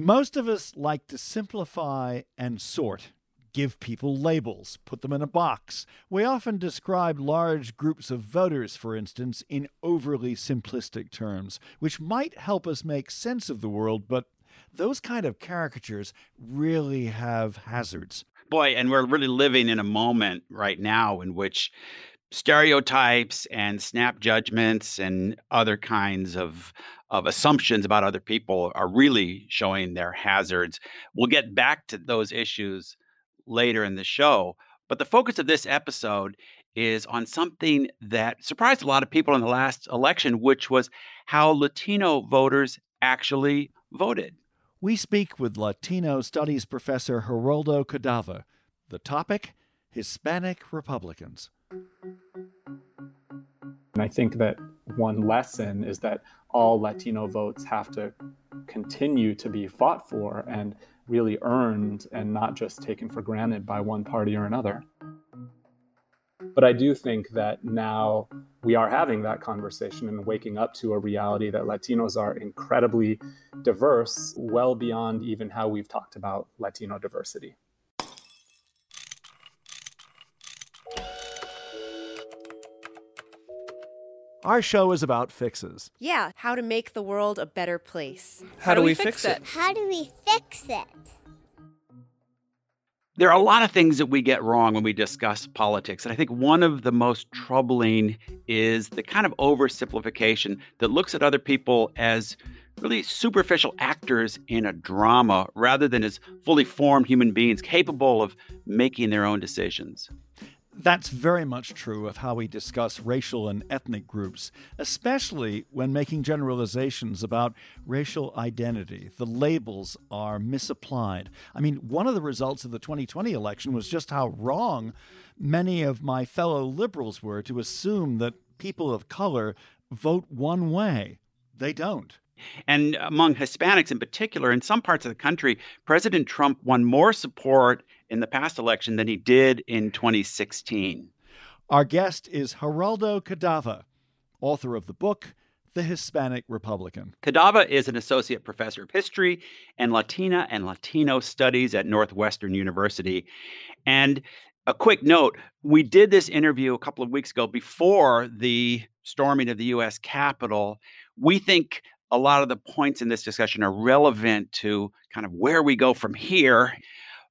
Most of us like to simplify and sort, give people labels, put them in a box. We often describe large groups of voters, for instance, in overly simplistic terms, which might help us make sense of the world, but those kind of caricatures really have hazards. Boy, and we're really living in a moment right now in which stereotypes and snap judgments and other kinds of of assumptions about other people are really showing their hazards. We'll get back to those issues later in the show, but the focus of this episode is on something that surprised a lot of people in the last election, which was how Latino voters actually voted. We speak with Latino Studies professor Geraldo Cadava. The topic Hispanic Republicans. And I think that one lesson is that all Latino votes have to continue to be fought for and really earned and not just taken for granted by one party or another. But I do think that now we are having that conversation and waking up to a reality that Latinos are incredibly diverse, well beyond even how we've talked about Latino diversity. Our show is about fixes. Yeah, how to make the world a better place. How, do we fix it? How do we fix it? There are a lot of things that we get wrong when we discuss politics. And I think one of the most troubling is the kind of oversimplification that looks at other people as really superficial actors in a drama rather than as fully formed human beings capable of making their own decisions. That's very much true of how we discuss racial and ethnic groups, especially when making generalizations about racial identity. The labels are misapplied. I mean, one of the results of the 2020 election was just how wrong many of my fellow liberals were to assume that people of color vote one way. They don't. And among Hispanics in particular, in some parts of the country, President Trump won more support in the past election than he did in 2016. Our guest is Geraldo Cadava, author of the book The Hispanic Republican. Cadava is an associate professor of history and Latina and Latino studies at Northwestern University. And a quick note we did this interview a couple of weeks ago before the storming of the U.S. Capitol. We think a lot of the points in this discussion are relevant to kind of where we go from here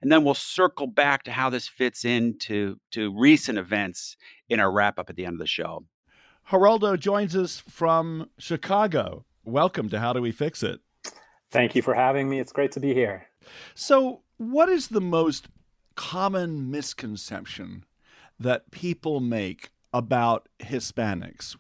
and then we'll circle back to how this fits into to recent events in our wrap up at the end of the show. Geraldo joins us from Chicago. Welcome to How Do We Fix It? Thank you for having me. It's great to be here. So, what is the most common misconception that people make about Hispanics?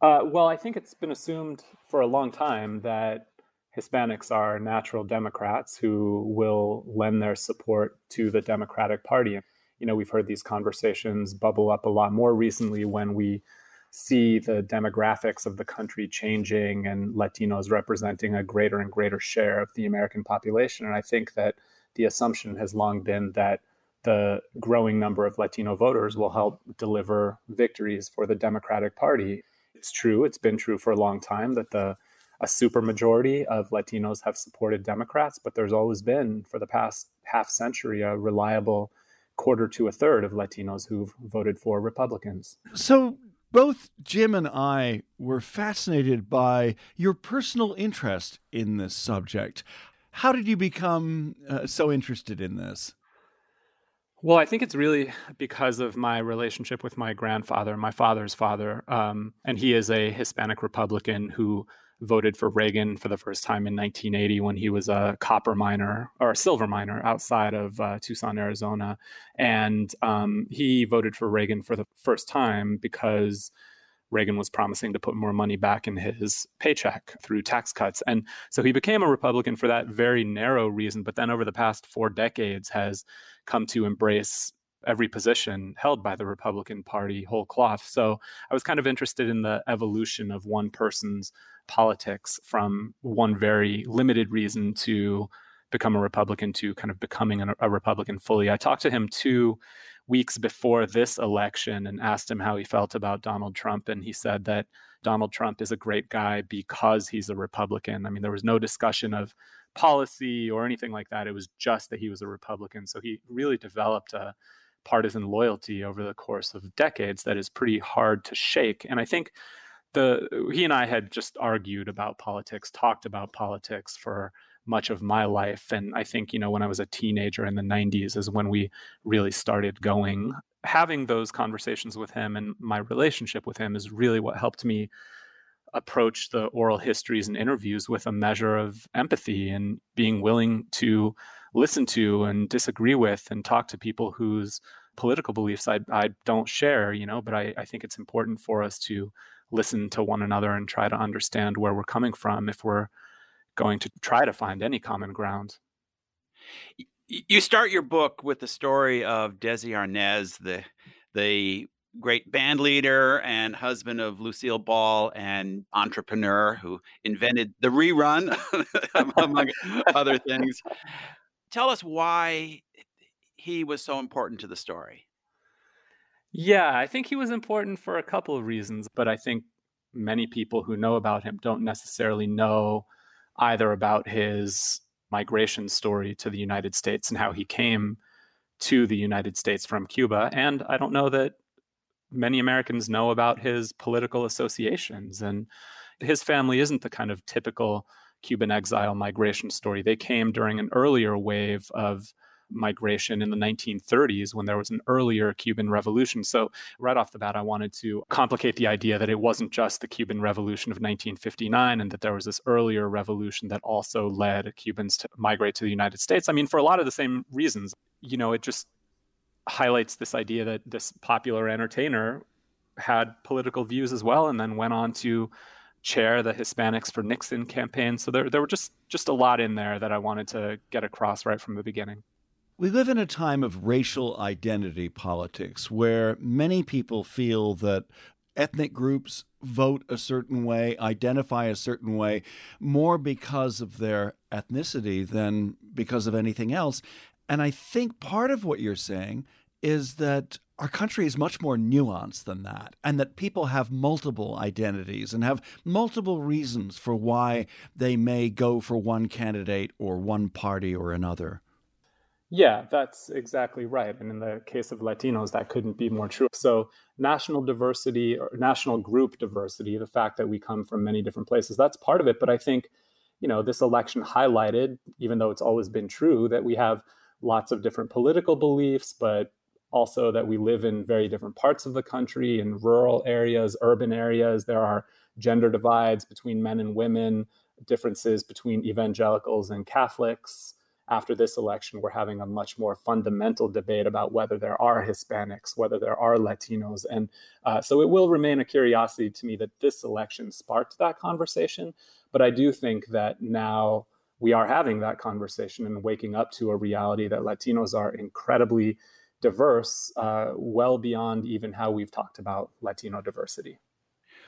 Uh, well, I think it's been assumed for a long time that Hispanics are natural Democrats who will lend their support to the Democratic Party. You know, we've heard these conversations bubble up a lot more recently when we see the demographics of the country changing and Latinos representing a greater and greater share of the American population. And I think that the assumption has long been that the growing number of Latino voters will help deliver victories for the Democratic Party. It's true, it's been true for a long time that the a supermajority of Latinos have supported Democrats, but there's always been, for the past half century, a reliable quarter to a third of Latinos who've voted for Republicans. So, Both Jim and I were fascinated by your personal interest in this subject. How did you become uh, so interested in this? Well, I think it's really because of my relationship with my grandfather, my father's father. Um, and he is a Hispanic Republican who voted for Reagan for the first time in 1980 when he was a copper miner or a silver miner outside of uh, Tucson, Arizona. And um, he voted for Reagan for the first time because Reagan was promising to put more money back in his paycheck through tax cuts. And so he became a Republican for that very narrow reason. But then over the past four decades has come to embrace every position held by the Republican Party whole cloth. So I was kind of interested in the evolution of one person's politics from one very limited reason to become a Republican to kind of becoming a, a Republican fully. I talked to him two weeks before this election and asked him how he felt about Donald Trump. And he said that Donald Trump is a great guy because he's a Republican. I mean, there was no discussion of policy or anything like that. It was just that he was a Republican. So he really developed a partisan loyalty over the course of decades that is pretty hard to shake. And I think the he and I had just argued about politics, talked about politics for much of my life. And I think, you know, when I was a teenager in the 90s is when we really started going. Having those conversations with him and my relationship with him is really what helped me approach the oral histories and interviews with a measure of empathy and being willing to listen to and disagree with and talk to people whose political beliefs I, I don't share, you know, but I, I think it's important for us to listen to one another and try to understand where we're coming from if we're going to try to find any common ground. You start your book with the story of Desi Arnaz, the the great band leader and husband of Lucille Ball and entrepreneur who invented the rerun, among other things. Tell us why he was so important to the story. Yeah, I think he was important for a couple of reasons, but I think many people who know about him don't necessarily know either about his migration story to the United States and how he came to the United States from Cuba. And I don't know that many Americans know about his political associations. And his family isn't the kind of typical Cuban exile migration story. They came during an earlier wave of migration in the 1930s when there was an earlier Cuban revolution. So, right off the bat, I wanted to complicate the idea that it wasn't just the Cuban Revolution of 1959 and that there was this earlier revolution that also led Cubans to migrate to the United States. I mean, for a lot of the same reasons. You know, it just highlights this idea that this popular entertainer had political views as well and then went on to chair the Hispanics for Nixon campaign. So there, there were just just a lot in there that I wanted to get across right from the beginning. We live in a time of racial identity politics where many people feel that ethnic groups vote a certain way, identify a certain way, more because of their ethnicity than because of anything else. And I think part of what you're saying is that our country is much more nuanced than that, and that people have multiple identities and have multiple reasons for why they may go for one candidate or one party or another. Yeah, that's exactly right. And in the case of Latinos, that couldn't be more true. So, national diversity or national group diversity, the fact that we come from many different places, that's part of it. But I think, you know, this election highlighted, even though it's always been true, that we have lots of different political beliefs, but also that we live in very different parts of the country, in rural areas, urban areas. There are gender divides between men and women, differences between evangelicals and Catholics after this election, we're having a much more fundamental debate about whether there are Hispanics, whether there are Latinos. And uh, so it will remain a curiosity to me that this election sparked that conversation. But I do think that now we are having that conversation and waking up to a reality that Latinos are incredibly diverse, uh, well beyond even how we've talked about Latino diversity.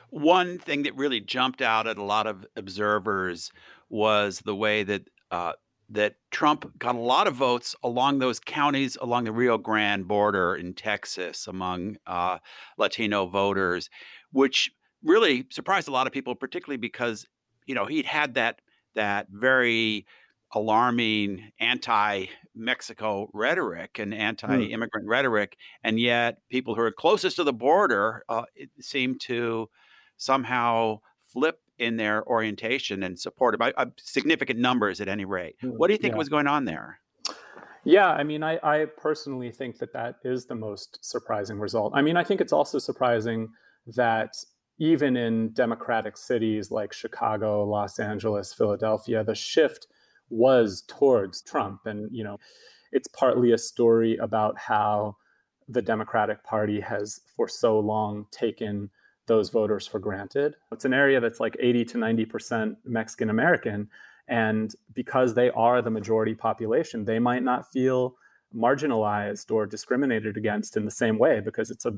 One thing that really jumped out at a lot of observers was the way that uh, that Trump got a lot of votes along those counties along the Rio Grande border in Texas among uh, Latino voters, which really surprised a lot of people, particularly because you know he'd had that that very alarming anti Mexico rhetoric and anti immigrant mm. rhetoric. And yet, people who are closest to the border uh, seem to somehow flip in their orientation and support by uh, significant numbers at any rate. Mm, what do you think yeah. was going on there? Yeah, I mean, I, I personally think that that is the most surprising result. I mean, I think it's also surprising that even in democratic cities like Chicago, Los Angeles, Philadelphia, the shift was towards Trump. And, you know, it's partly a story about how the Democratic Party has for so long taken those voters for granted. It's an area that's like 80 to 90% Mexican American. And because they are the majority population, they might not feel marginalized or discriminated against in the same way because it's a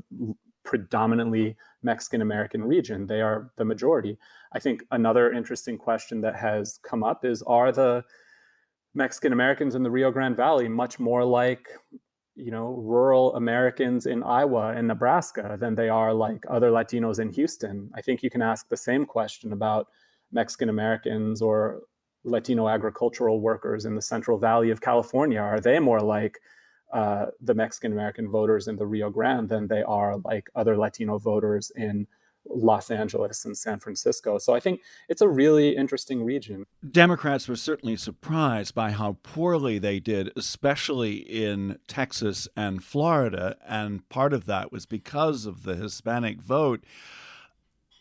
predominantly Mexican American region. They are the majority. I think another interesting question that has come up is are the Mexican Americans in the Rio Grande Valley much more like you know rural Americans in Iowa and Nebraska than they are like other Latinos in Houston? I think you can ask the same question about Mexican Americans or Latino agricultural workers in the Central Valley of California? Are they more like uh, the Mexican American voters in the Rio Grande than they are like other Latino voters in Los Angeles and San Francisco. So I think it's a really interesting region. Democrats were certainly surprised by how poorly they did, especially in Texas and Florida. And part of that was because of the Hispanic vote.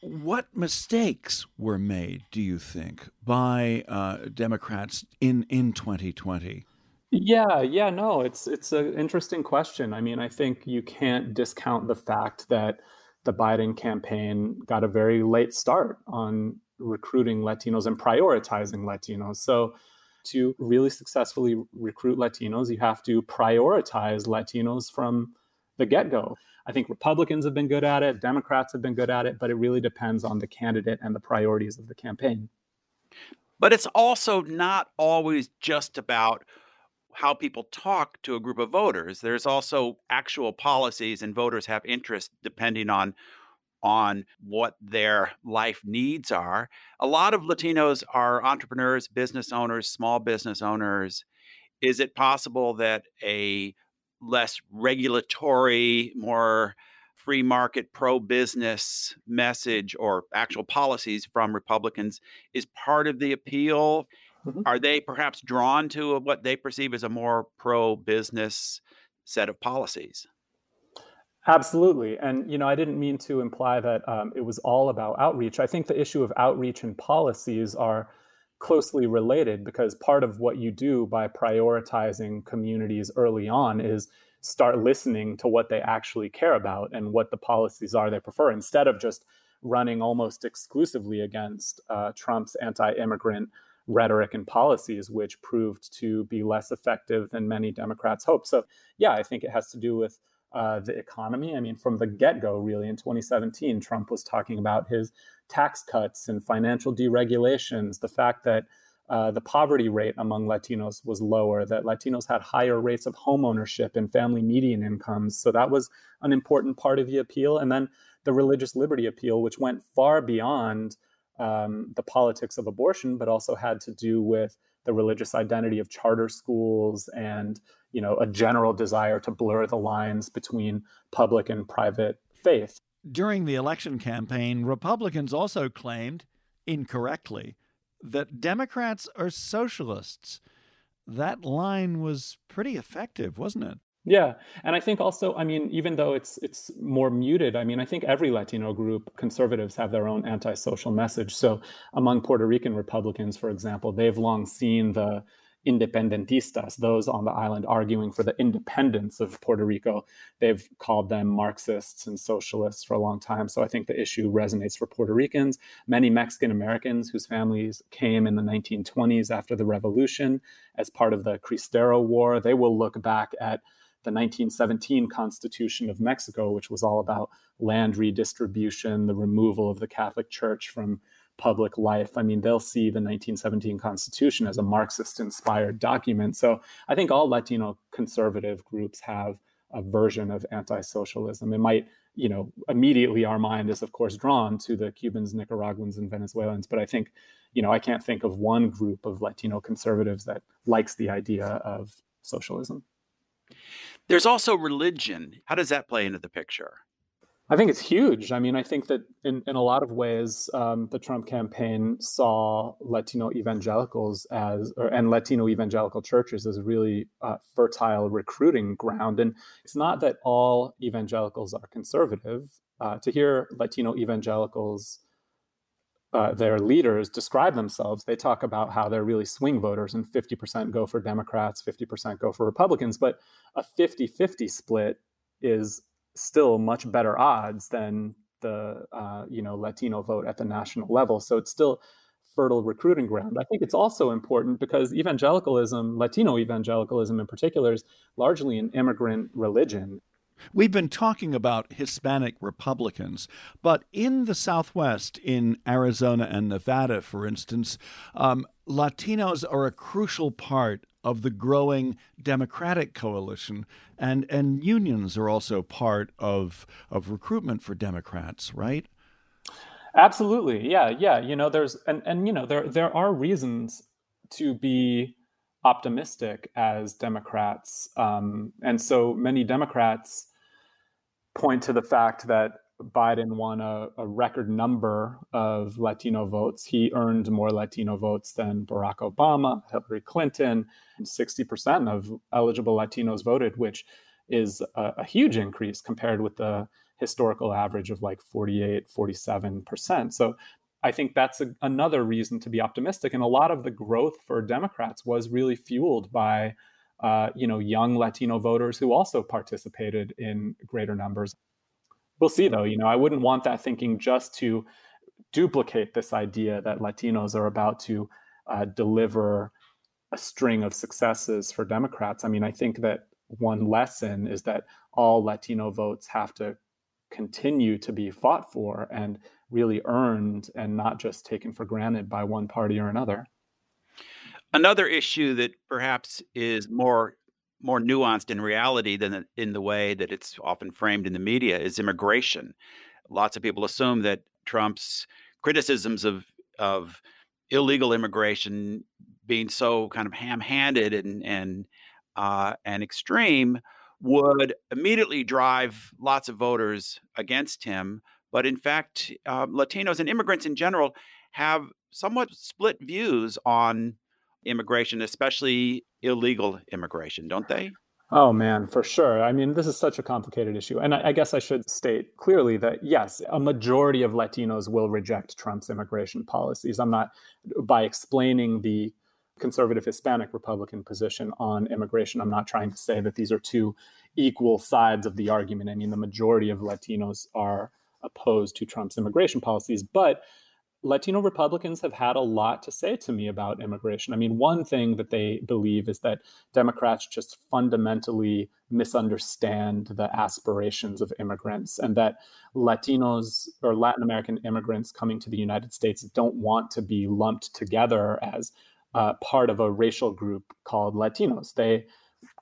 What mistakes were made, do you think, by uh, Democrats in, in 2020? Yeah, yeah, no, it's it's an interesting question. I mean, I think you can't discount the fact that the Biden campaign got a very late start on recruiting Latinos and prioritizing Latinos. So, to really successfully recruit Latinos, you have to prioritize Latinos from the get go. I think Republicans have been good at it, Democrats have been good at it, but it really depends on the candidate and the priorities of the campaign. But it's also not always just about how people talk to a group of voters. There's also actual policies, and voters have interest depending on on what their life needs are. A lot of Latinos are entrepreneurs, business owners, small business owners. Is it possible that a less regulatory, more free market, pro business message or actual policies from Republicans is part of the appeal? Mm-hmm. Are they perhaps drawn to what they perceive as a more pro business set of policies? Absolutely. And, you know, I didn't mean to imply that um, it was all about outreach. I think the issue of outreach and policies are closely related because part of what you do by prioritizing communities early on is start listening to what they actually care about and what the policies are they prefer instead of just running almost exclusively against uh, Trump's anti immigrant rhetoric and policies, which proved to be less effective than many Democrats hoped. So, yeah, I think it has to do with uh, the economy. I mean, from the get go, really, in 2017, Trump was talking about his tax cuts and financial deregulations, the fact that uh, the poverty rate among Latinos was lower, that Latinos had higher rates of home ownership and family median incomes. So that was an important part of the appeal. And then the religious liberty appeal, which went far beyond um, the politics of abortion, but also had to do with the religious identity of charter schools and you know a general desire to blur the lines between public and private faith. During the election campaign, Republicans also claimed, incorrectly, that Democrats are socialists. That line was pretty effective, wasn't it? Yeah, and I think also, I mean, even though it's it's more muted, I mean, I think every Latino group, conservatives have their own antisocial message. So among Puerto Rican Republicans, for example, they've long seen the independentistas, those on the island arguing for the independence of Puerto Rico. They've called them Marxists and socialists for a long time. So I think the issue resonates for Puerto Ricans. Many Mexican Americans whose families came in the 1920s after the revolution as part of the Cristero War, they will look back at the 1917 Constitution of Mexico, which was all about land redistribution, the removal of the Catholic Church from public life. I mean, they'll see the 1917 Constitution as a Marxist inspired document. So I think all Latino conservative groups have a version of anti socialism. It might, you know, immediately our mind is, of course, drawn to the Cubans, Nicaraguans, and Venezuelans. But I think, you know, I can't think of one group of Latino conservatives that likes the idea of socialism. There's also religion. How does that play into the picture? I think it's huge. I mean, I think that in, in a lot of ways, um, the Trump campaign saw Latino evangelicals as, or, and Latino evangelical churches as really uh, fertile recruiting ground. And it's not that all evangelicals are conservative. Uh, to hear Latino evangelicals, uh, their leaders describe themselves, they talk about how they're really swing voters and 50% go for Democrats, 50% go for Republicans. But a 50 50 split is still much better odds than the uh, you know Latino vote at the national level. So it's still fertile recruiting ground. I think it's also important because evangelicalism, Latino evangelicalism in particular, is largely an immigrant religion. We've been talking about Hispanic Republicans, but in the Southwest, in Arizona and Nevada, for instance, um, Latinos are a crucial part of the growing Democratic coalition, and and unions are also part of of recruitment for Democrats, right? Absolutely, yeah, yeah. You know, there's and and you know there there are reasons to be optimistic as Democrats, um, and so many Democrats point to the fact that Biden won a, a, record number of Latino votes. He earned more Latino votes than Barack Obama, Hillary Clinton. 60% of eligible Latinos voted, which is a, a huge increase compared with the historical average of like 48, 47%. So I think that's a, another reason to be optimistic. And a lot of the growth for Democrats was really fueled by, uh, you know, young Latino voters who also participated in greater numbers. We'll see, though. You know, I wouldn't want that thinking just to duplicate this idea that Latinos are about to uh, deliver a string of successes for Democrats. I mean, I think that one lesson is that all Latino votes have to continue to be fought for and really earned and not just taken for granted by one party or another. Another issue that perhaps is more more nuanced in reality than in the way that it's often framed in the media is immigration. Lots of people assume that Trump's criticisms of of illegal immigration being so kind of ham-handed and and uh, and extreme would immediately drive lots of voters against him. But in fact, uh, Latinos and immigrants in general have somewhat split views on immigration, especially illegal immigration, don't they? Oh man, for sure. I mean, this is such a complicated issue. And I, I, guess I should state clearly that yes, a majority of Latinos will reject Trump's immigration policies. I'm not, by explaining the conservative Hispanic Republican position on immigration, I'm not trying to say that these are two equal sides of the argument. I mean, the majority of Latinos are opposed to Trump's immigration policies, but Latino Republicans have had a lot to say to me about immigration. I mean, one thing that they believe is that Democrats just fundamentally misunderstand the aspirations of immigrants and that Latinos or Latin American immigrants coming to the United States don't want to be lumped together as uh, part of a racial group called Latinos. They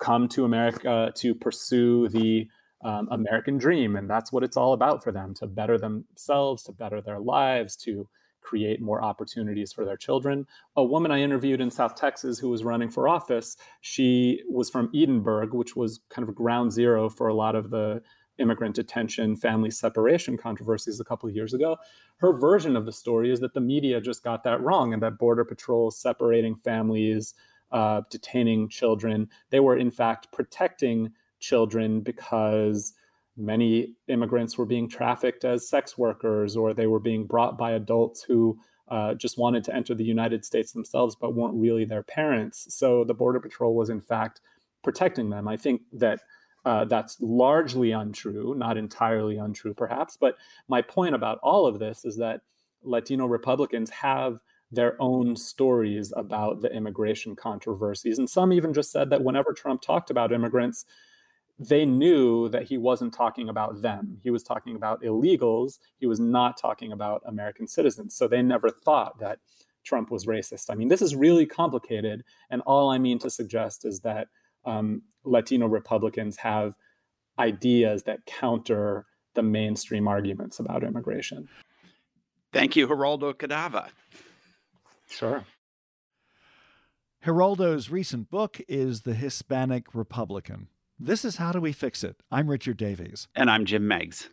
come to America to pursue the um, American dream, and that's what it's all about for them to better themselves, to better their lives, to create more opportunities for their children. A woman I interviewed in South Texas who was running for office, she was from Edinburg, which was kind of ground zero for a lot of the immigrant detention, family separation controversies a couple of years ago. Her version of the story is that the media just got that wrong and that Border Patrol separating families, uh, detaining children, they were in fact protecting children because many immigrants were being trafficked as sex workers or they were being brought by adults who uh, just wanted to enter the United States themselves but weren't really their parents. So the Border Patrol was, in fact, protecting them. I think that uh, that's largely untrue, not entirely untrue, perhaps. But my point about all of this is that Latino Republicans have their own stories about the immigration controversies. And some even just said that whenever Trump talked about immigrants, they knew that he wasn't talking about them. He was talking about illegals. He was not talking about American citizens. So they never thought that Trump was racist. I mean, this is really complicated. And all I mean to suggest is that um, Latino Republicans have ideas that counter the mainstream arguments about immigration. Thank you, Geraldo Cadava. Sure. Geraldo's recent book is The Hispanic Republican. This is How Do We Fix It? I'm Richard Davies. And I'm Jim Meigs.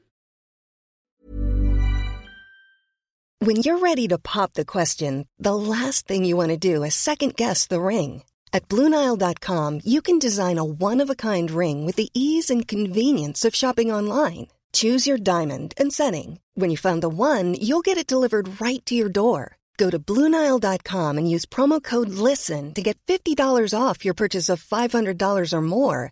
When you're ready to pop the question, the last thing you want to do is second guess the ring. At Bluenile.com, you can design a one of a kind ring with the ease and convenience of shopping online. Choose your diamond and setting. When you find the one, you'll get it delivered right to your door. Go to Bluenile.com and use promo code LISTEN to get $50 off your purchase of $500 or more.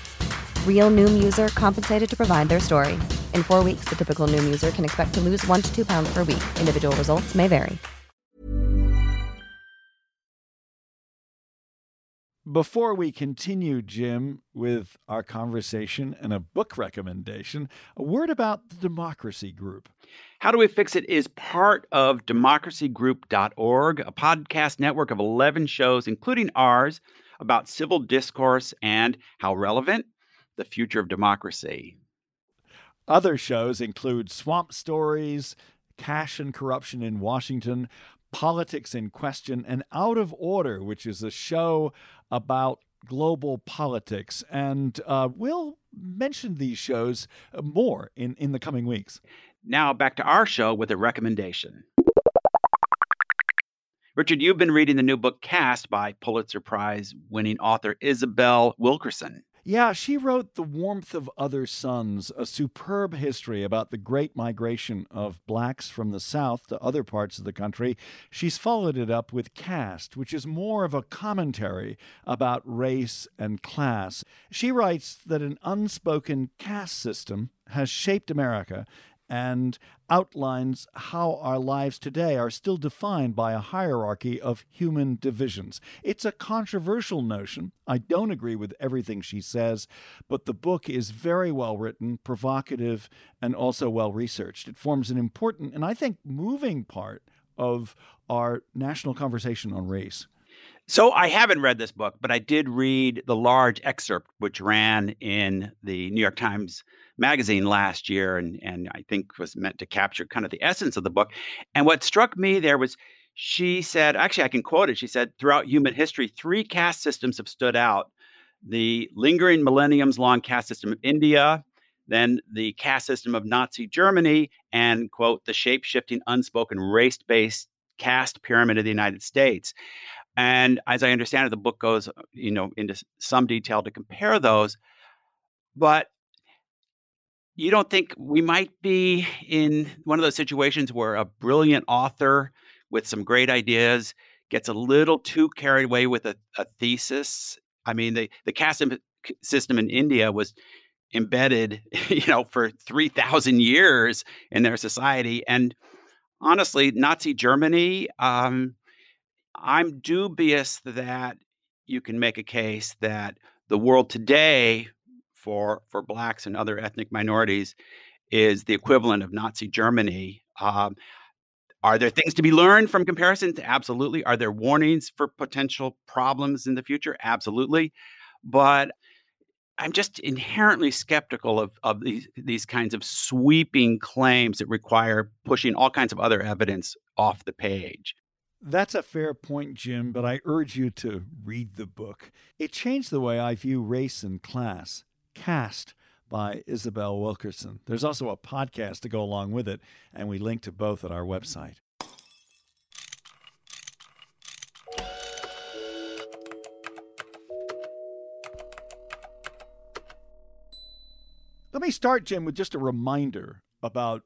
Real Noom user compensated to provide their story. In four weeks, the typical Noom user can expect to lose one to two pounds per week. Individual results may vary. Before we continue, Jim, with our conversation and a book recommendation, a word about the Democracy Group. How Do We Fix It is part of democracygroup.org, a podcast network of 11 shows, including ours, about civil discourse and how relevant the future of democracy. Other shows include Swamp Stories, Cash and Corruption in Washington, Politics in Question, and Out of Order, which is a show about global politics. And uh, we'll mention these shows more in, in the coming weeks. Now, back to our show with a recommendation. Richard, you've been reading the new book Caste by Pulitzer Prize winning author Isabel Wilkerson. Yeah, she wrote The Warmth of Other Suns, a superb history about the great migration of blacks from the South to other parts of the country. She's followed it up with Caste, which is more of a commentary about race and class. She writes that an unspoken caste system has shaped America and outlines how our lives today are still defined by a hierarchy of human divisions. It's a controversial notion. I don't agree with everything she says, but the book is very well written, provocative, and also well researched. It forms an important and I think moving part of our national conversation on race. So I haven't read this book, but I did read the large excerpt which ran in the New York Times magazine last year and, and I think was meant to capture kind of the essence of the book. And what struck me there was she said, actually, I can quote it. She said, throughout human history, three caste systems have stood out the lingering millenniums long caste system of India, then the caste system of Nazi Germany, and, quote, the shape shifting, unspoken race based caste pyramid of the United States. And as I understand it, the book goes, you know, into some detail to compare those. But you don't think we might be in one of those situations where a brilliant author with some great ideas gets a little too carried away with a, a thesis? I mean, the the caste system in India was embedded, you know, for three thousand years in their society, and honestly, Nazi Germany. Um, I'm dubious that you can make a case that the world today for for blacks and other ethnic minorities is the equivalent of Nazi Germany. Um, are there things to be learned from comparisons? Absolutely. Are there warnings for potential problems in the future? Absolutely. But I'm just inherently skeptical of, of these, these kinds of sweeping claims that require pushing all kinds of other evidence off the page. That's a fair point, Jim, but I urge you to read the book. It changed the way I view race and class. Caste by Isabel Wilkerson. There's also a podcast to go along with it, and we link to both at our website. Let me start, Jim, with just a reminder about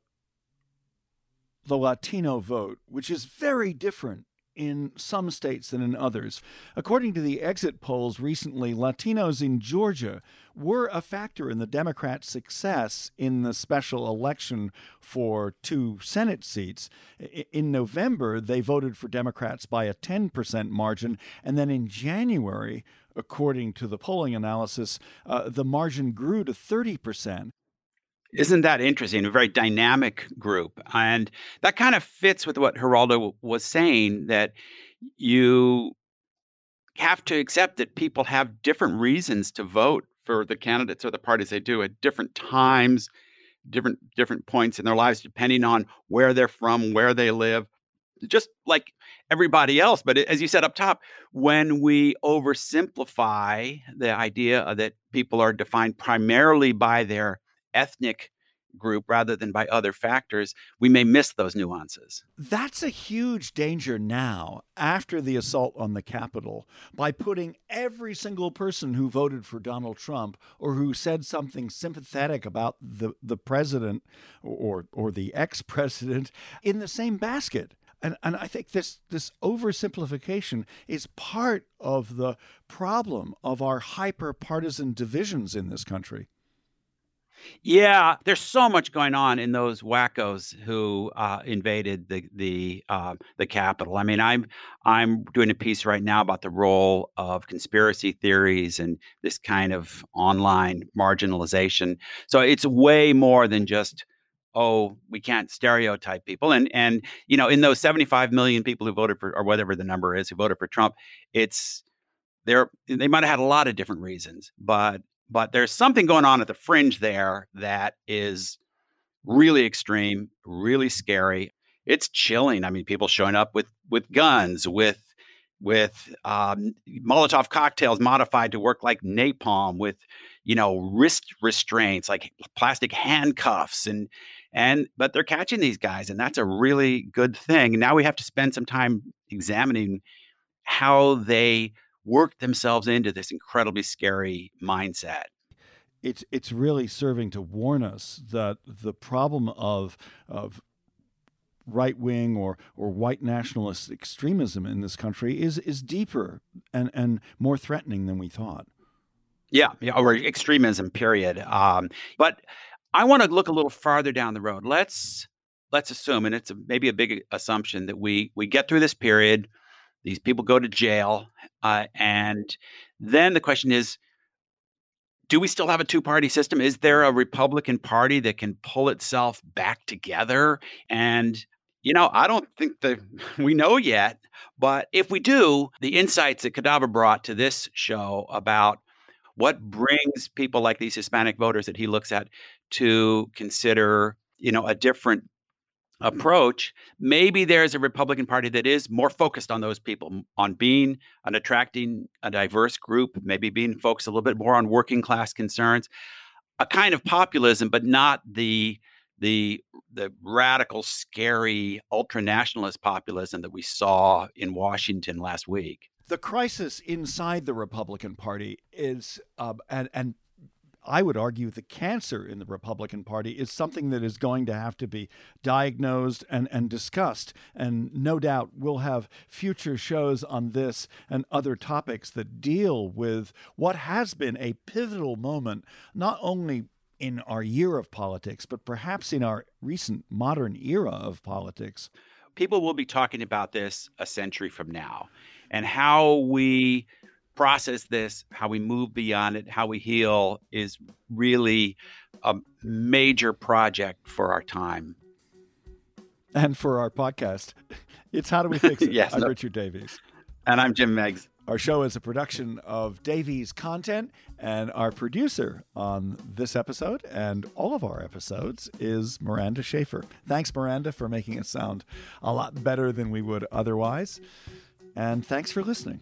the Latino vote, which is very different in some states than in others. According to the exit polls recently, Latinos in Georgia were a factor in the Democrats' success in the special election for two Senate seats. In November, they voted for Democrats by a 10% margin, and then in January, according to the polling analysis, uh, the margin grew to 30%. Isn't that interesting? A very dynamic group. And that kind of fits with what Geraldo was saying that you have to accept that people have different reasons to vote for the candidates or the parties they do at different times, different different points in their lives, depending on where they're from, where they live, just like everybody else. But as you said up top, when we oversimplify the idea that people are defined primarily by their ethnic group rather than by other factors, we may miss those nuances. That's a huge danger now after the assault on the Capitol by putting every single person who voted for Donald Trump or who said something sympathetic about the, the president or, or the ex president in the same basket. And, and I think this, this oversimplification is part of the problem of our hyper partisan divisions in this country. Yeah, there's so much going on in those wackos who uh, invaded the the uh, the Capitol. I mean, I'm I'm doing a piece right now about the role of conspiracy theories and this kind of online marginalization. So it's way more than just oh we can't stereotype people and and you know in those 75 million people who voted for or whatever the number is who voted for Trump, it's they're, they might have had a lot of different reasons, but but there's something going on at the fringe there that is really extreme, really scary. It's chilling. I mean, people showing up with with guns, with with um, Molotov cocktails modified to work like napalm, with you know wrist restraints like plastic handcuffs, and and but they're catching these guys, and that's a really good thing. Now we have to spend some time examining how they work themselves into this incredibly scary mindset. It's it's really serving to warn us that the problem of of right wing or or white nationalist extremism in this country is is deeper and and more threatening than we thought. Yeah, yeah, or extremism. Period. Um, but I want to look a little farther down the road. Let's let's assume, and it's a, maybe a big assumption that we we get through this period these people go to jail. Uh, and then the question is do we still have a two party system? Is there a Republican Party that can pull itself back together? And, you know, I don't think that we know yet. But if we do, the insights that Cadava brought to this show about what brings people like these Hispanic voters that he looks at to consider, you know, a different approach, maybe there's a Republican Party that is more focused on those people, on being on attracting a diverse group, maybe being focused a little bit more on working class concerns, a kind of populism, but not the the the radical, scary, ultra nationalist populism that we saw in Washington last week. The crisis inside the Republican Party is, uh, and and I would argue the cancer in the Republican Party is something that is going to have to be diagnosed and, and discussed. And no doubt we'll have future shows on this and other topics that deal with what has been a pivotal moment, not only in our year of politics, but perhaps in our recent modern era of politics. People will be talking about this a century from now and how we process this, how we move beyond it, how we heal is really a major project for our time. And for our podcast. It's How Do We Fix It? yes, I'm no. Richard Davies. And I'm Jim Meigs. Our show is a production of Davies Content, and our producer on this episode and all of our episodes is Miranda Schaefer. Thanks, Miranda, for making it sound a lot better than we would otherwise. And thanks for listening.